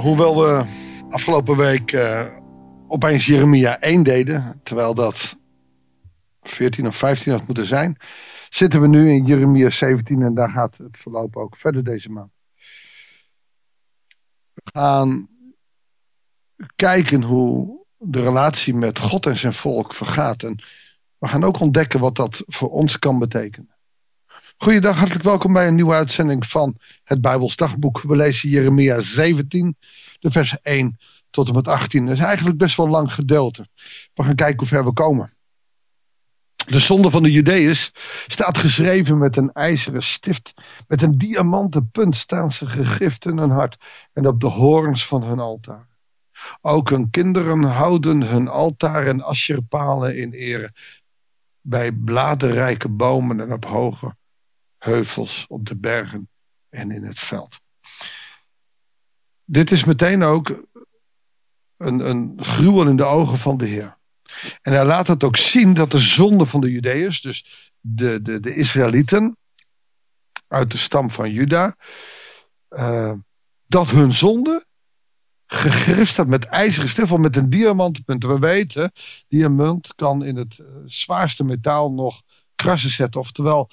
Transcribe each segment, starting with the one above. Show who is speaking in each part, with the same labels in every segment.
Speaker 1: Nou, hoewel we afgelopen week uh, opeens Jeremia 1 deden, terwijl dat 14 of 15 had moeten zijn, zitten we nu in Jeremia 17 en daar gaat het verloop ook verder deze maand. We gaan kijken hoe de relatie met God en zijn volk vergaat. En we gaan ook ontdekken wat dat voor ons kan betekenen. Goeiedag, hartelijk welkom bij een nieuwe uitzending van het Bijbels Dagboek. We lezen Jeremia 17, de vers 1 tot en met 18. Dat is eigenlijk best wel een lang gedeelte. We gaan kijken hoe ver we komen. De zonde van de Judeërs staat geschreven met een ijzeren stift. Met een diamanten punt staan ze gegrift in hun hart en op de horens van hun altaar. Ook hun kinderen houden hun altaar en asjerpalen in ere. Bij bladerrijke bomen en op hoge heuvels, op de bergen en in het veld. Dit is meteen ook een, een gruwel in de ogen van de Heer. En hij laat het ook zien dat de zonde van de Judeërs, dus de, de, de Israëlieten uit de stam van Juda, uh, dat hun zonde gegrift staat met ijzeren stift met een diamantpunt. We weten, diamant kan in het eh, zwaarste metaal nog krassen zetten. Oftewel,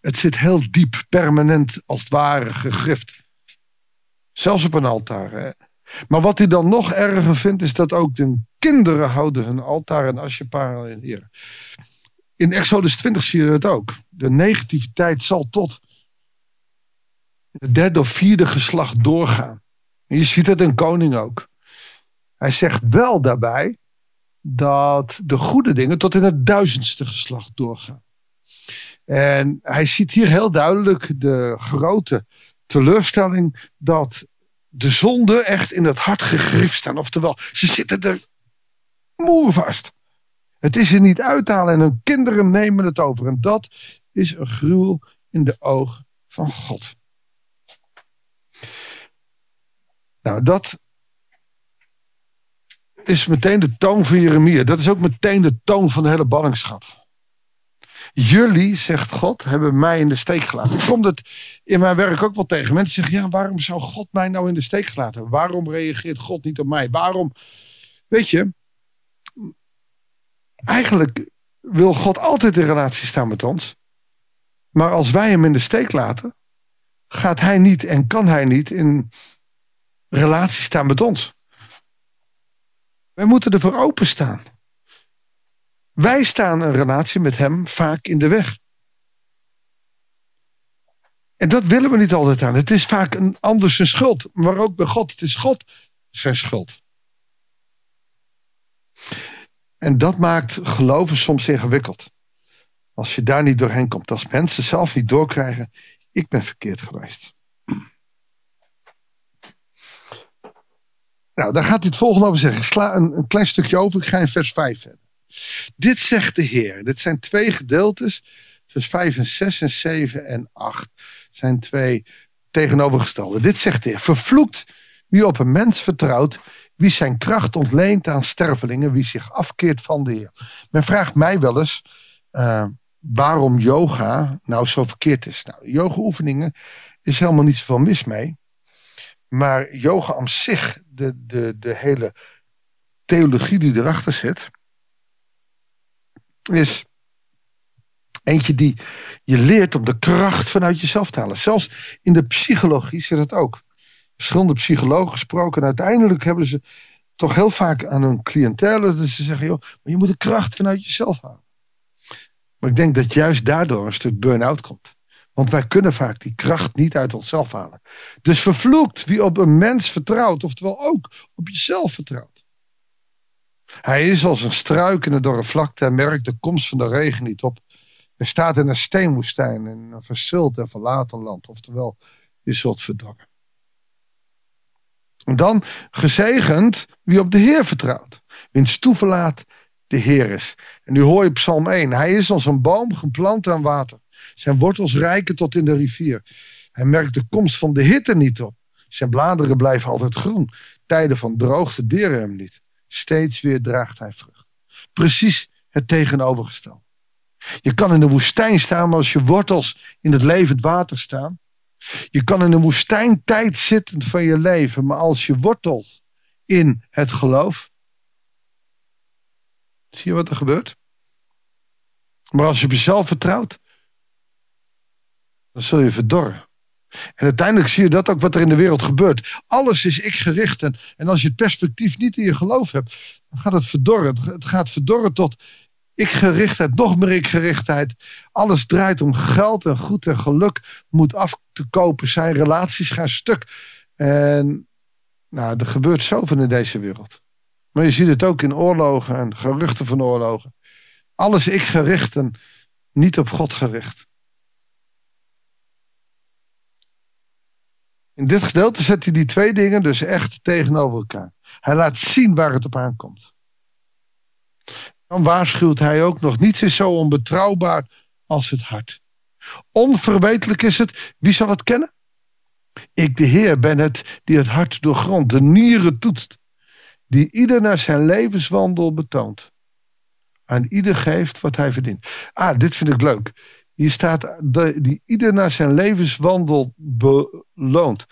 Speaker 1: het zit heel diep, permanent als het ware gegrift. Zelfs op een altaar. Maar wat hij dan nog erger vindt, is dat ook de kinderen houden hun altaar en asjeparel in heren. In Exodus 20 zie je het ook. De negativiteit zal tot het derde of vierde geslacht doorgaan. En je ziet het in koning ook. Hij zegt wel daarbij dat de goede dingen tot in het duizendste geslacht doorgaan. En hij ziet hier heel duidelijk de grote teleurstelling dat de zonde echt in het hart gegrift staan. Oftewel, ze zitten er moer vast. Het is er niet uithalen en hun kinderen nemen het over. En dat is een gruwel in de ogen van God. Nou, dat is meteen de toon van Jeremia. Dat is ook meteen de toon van de hele ballingschap. Jullie, zegt God, hebben mij in de steek gelaten. Komt het in mijn werk ook wel tegen. Mensen zeggen, ja, waarom zou God mij nou in de steek gelaten? Waarom reageert God niet op mij? Waarom? Weet je, eigenlijk wil God altijd in relatie staan met ons. Maar als wij hem in de steek laten, gaat hij niet en kan hij niet in relatie staan met ons. Wij moeten ervoor openstaan. Wij staan een relatie met hem vaak in de weg. En dat willen we niet altijd aan. Het is vaak een ander zijn schuld. Maar ook bij God. Het is God zijn schuld. En dat maakt geloven soms ingewikkeld. Als je daar niet doorheen komt. Als mensen zelf niet doorkrijgen. Ik ben verkeerd geweest. Nou, daar gaat hij het volgende over zeggen. Ik sla een, een klein stukje over. Ik ga in vers 5 verder. Dit zegt de Heer. Dit zijn twee gedeeltes. Vers 5 en 6 en 7 en 8 zijn twee tegenovergestelde. Dit zegt de Heer. Vervloekt wie op een mens vertrouwt. Wie zijn kracht ontleent aan stervelingen. Wie zich afkeert van de Heer. Men vraagt mij wel eens. Uh, waarom yoga nou zo verkeerd is. Nou, yoga oefeningen is helemaal niet zoveel mis mee. Maar yoga aan zich, de, de, de hele theologie die erachter zit, is eentje die je leert om de kracht vanuit jezelf te halen. Zelfs in de psychologie zit het ook. Verschillende psychologen gesproken en uiteindelijk hebben ze toch heel vaak aan hun cliëntele dat ze zeggen, joh, maar je moet de kracht vanuit jezelf halen. Maar ik denk dat juist daardoor een stuk burn-out komt. Want wij kunnen vaak die kracht niet uit onszelf halen. Dus vervloekt wie op een mens vertrouwt, oftewel ook op jezelf vertrouwt. Hij is als een struik in de dorre vlakte en merkt de komst van de regen niet op. Hij staat in een steenwoestijn, in een verzult en verlaten land, oftewel je zult verdorren. En dan gezegend wie op de Heer vertrouwt, wiens toeverlaat de Heer is. En nu hoor je Psalm 1. Hij is als een boom geplant aan water. Zijn wortels rijken tot in de rivier. Hij merkt de komst van de hitte niet op. Zijn bladeren blijven altijd groen. Tijden van droogte deren hem niet. Steeds weer draagt hij vrucht. Precies het tegenovergestelde. Je kan in de woestijn staan, maar als je wortels in het levend water staan, Je kan in een woestijntijd zitten van je leven, maar als je wortelt in het geloof, zie je wat er gebeurt? Maar als je op jezelf vertrouwt, dan zul je verdorren. En uiteindelijk zie je dat ook wat er in de wereld gebeurt. Alles is ik gericht. En, en als je het perspectief niet in je geloof hebt, dan gaat het verdorren. Het gaat verdorren tot ik gerichtheid, nog meer ik gerichtheid. Alles draait om geld en goed en geluk moet af te kopen zijn. Relaties gaan stuk. En nou, er gebeurt zoveel in deze wereld. Maar je ziet het ook in oorlogen en geruchten van oorlogen. Alles ik gericht en niet op God gericht. In dit gedeelte zet hij die twee dingen dus echt tegenover elkaar. Hij laat zien waar het op aankomt. Dan waarschuwt hij ook nog: niets is zo onbetrouwbaar als het hart. Onverwetelijk is het, wie zal het kennen? Ik, de Heer, ben het die het hart doorgrondt, de nieren toetst, die ieder naar zijn levenswandel betoont. Aan ieder geeft wat hij verdient. Ah, dit vind ik leuk. Hier staat de, die ieder naar zijn levenswandel beloont.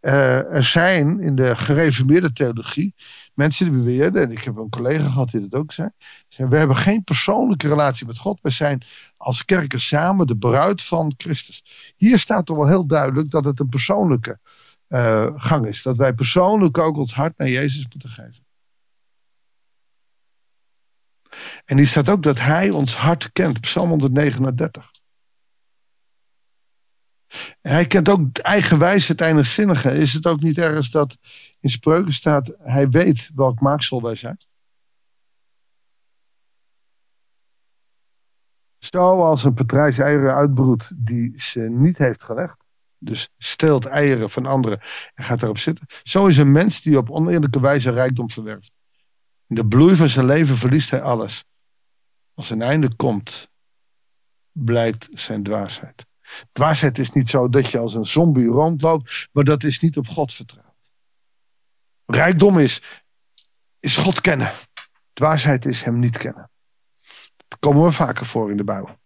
Speaker 1: Er zijn in de gereformeerde theologie mensen die beweerden, en ik heb een collega gehad die dat ook zei, we hebben geen persoonlijke relatie met God. We zijn als kerken samen de bruid van Christus. Hier staat toch wel heel duidelijk dat het een persoonlijke uh, gang is. Dat wij persoonlijk ook ons hart naar Jezus moeten geven. En hier staat ook dat Hij ons hart kent. Psalm 139. Hij kent ook eigenwijs het eindigzinnige. Is het ook niet ergens dat in spreuken staat, hij weet welk maaksel wij zijn? Zoals een patrijs eieren uitbroedt die ze niet heeft gelegd. Dus steelt eieren van anderen en gaat erop zitten. Zo is een mens die op oneerlijke wijze rijkdom verwerft. In de bloei van zijn leven verliest hij alles. Als zijn einde komt, blijkt zijn dwaasheid. Dwaasheid is niet zo dat je als een zombie rondloopt, maar dat is niet op God vertrouwt. Rijkdom is, is God kennen. Dwaasheid is hem niet kennen. Dat komen we vaker voor in de Bijbel.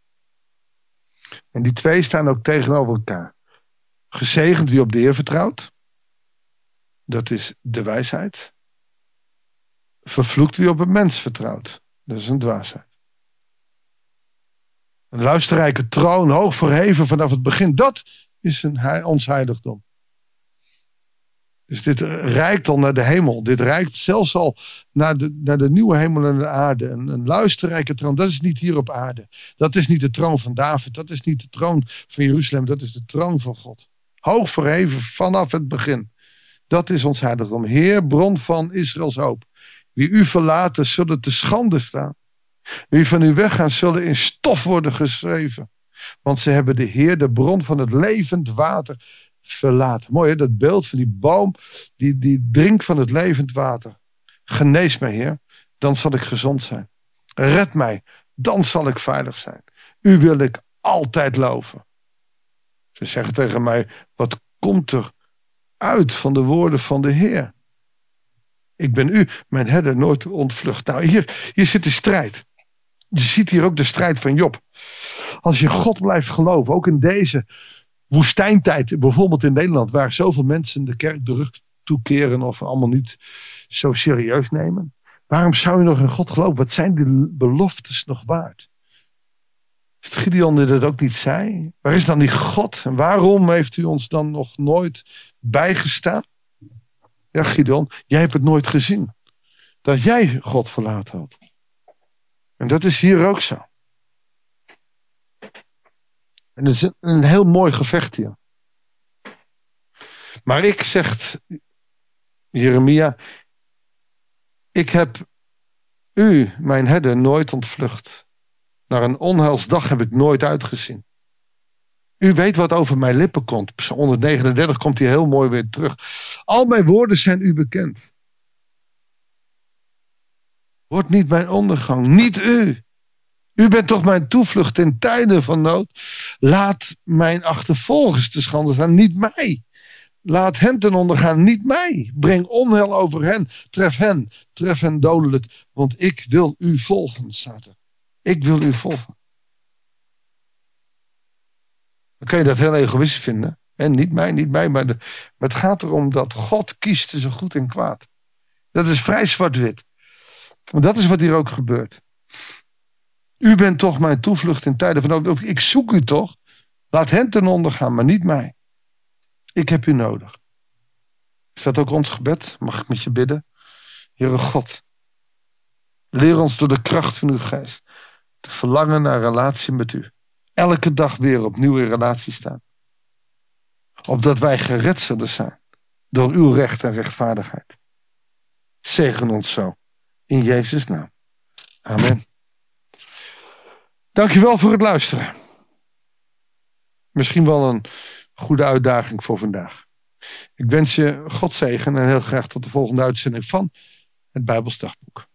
Speaker 1: En die twee staan ook tegenover elkaar. Gezegend wie op de Heer vertrouwt. Dat is de wijsheid. Vervloekt wie op een mens vertrouwt. Dat is een dwaasheid. Een luisterrijke troon, hoog verheven vanaf het begin. Dat is een, ons heiligdom. Dus dit reikt al naar de hemel. Dit reikt zelfs al naar de, naar de nieuwe hemel en de aarde. Een, een luisterrijke troon, dat is niet hier op aarde. Dat is niet de troon van David. Dat is niet de troon van Jeruzalem. Dat is de troon van God. Hoog verheven vanaf het begin. Dat is ons heiligdom. Heer, bron van Israëls hoop. Wie u verlaten, zullen te schande staan. Wie van u weggaan, zullen in stof worden geschreven. Want ze hebben de Heer, de bron van het levend water, verlaten. Mooi hè, dat beeld van die boom die, die drinkt van het levend water. Genees mij Heer, dan zal ik gezond zijn. Red mij, dan zal ik veilig zijn. U wil ik altijd loven. Ze zeggen tegen mij, wat komt er uit van de woorden van de Heer? Ik ben u, mijn herder, nooit ontvlucht. Nou, hier, hier zit de strijd. Je ziet hier ook de strijd van Job. Als je God blijft geloven, ook in deze woestijntijd, bijvoorbeeld in Nederland, waar zoveel mensen de kerk de rug toekeren of allemaal niet zo serieus nemen. Waarom zou je nog in God geloven? Wat zijn die beloftes nog waard? Gideon die dat ook niet zei? Waar is dan die God? En waarom heeft u ons dan nog nooit bijgestaan? Ja, Gideon, jij hebt het nooit gezien. Dat jij God verlaten had. En dat is hier ook zo. En dat is een, heel mooi gevecht hier. Maar ik, zegt Jeremia, ik heb u, mijn herder, nooit ontvlucht. Naar een onheilsdag heb ik nooit uitgezien. U weet wat over mijn lippen komt. Psalm 139 komt hier heel mooi weer terug. Al mijn woorden zijn u bekend. Wordt niet mijn ondergang, niet u. U bent toch mijn toevlucht in tijden van nood. Laat mijn achtervolgers te schande staan, niet mij. Laat hen ten onder gaan, niet mij. Breng onheil over hen. Tref hen, tref hen dodelijk. Want ik wil u volgen, er. Ik wil u volgen. Dan kun je dat heel egoïstisch vinden. En niet mij, niet mij, maar, de, maar het gaat erom dat God kiest tussen goed en kwaad. Dat is vrij zwart-wit. Dat is wat hier ook gebeurt. U bent toch mijn toevlucht in tijden van Ik zoek u toch. Laat hen ten onder gaan, maar niet mij. Ik heb u nodig. Is dat ook ons gebed? Mag ik met je bidden? Heere God, leer ons door de kracht van uw geest te verlangen naar relatie met u. Elke dag weer opnieuw in relatie staan. Opdat wij gered zullen zijn door uw recht en rechtvaardigheid. Zegen ons zo. In Jezus' naam. Amen. Dankjewel voor het luisteren. Misschien wel een goede uitdaging voor vandaag. Ik wens je God zegen en heel graag tot de volgende uitzending van het Bijbelsdagboek.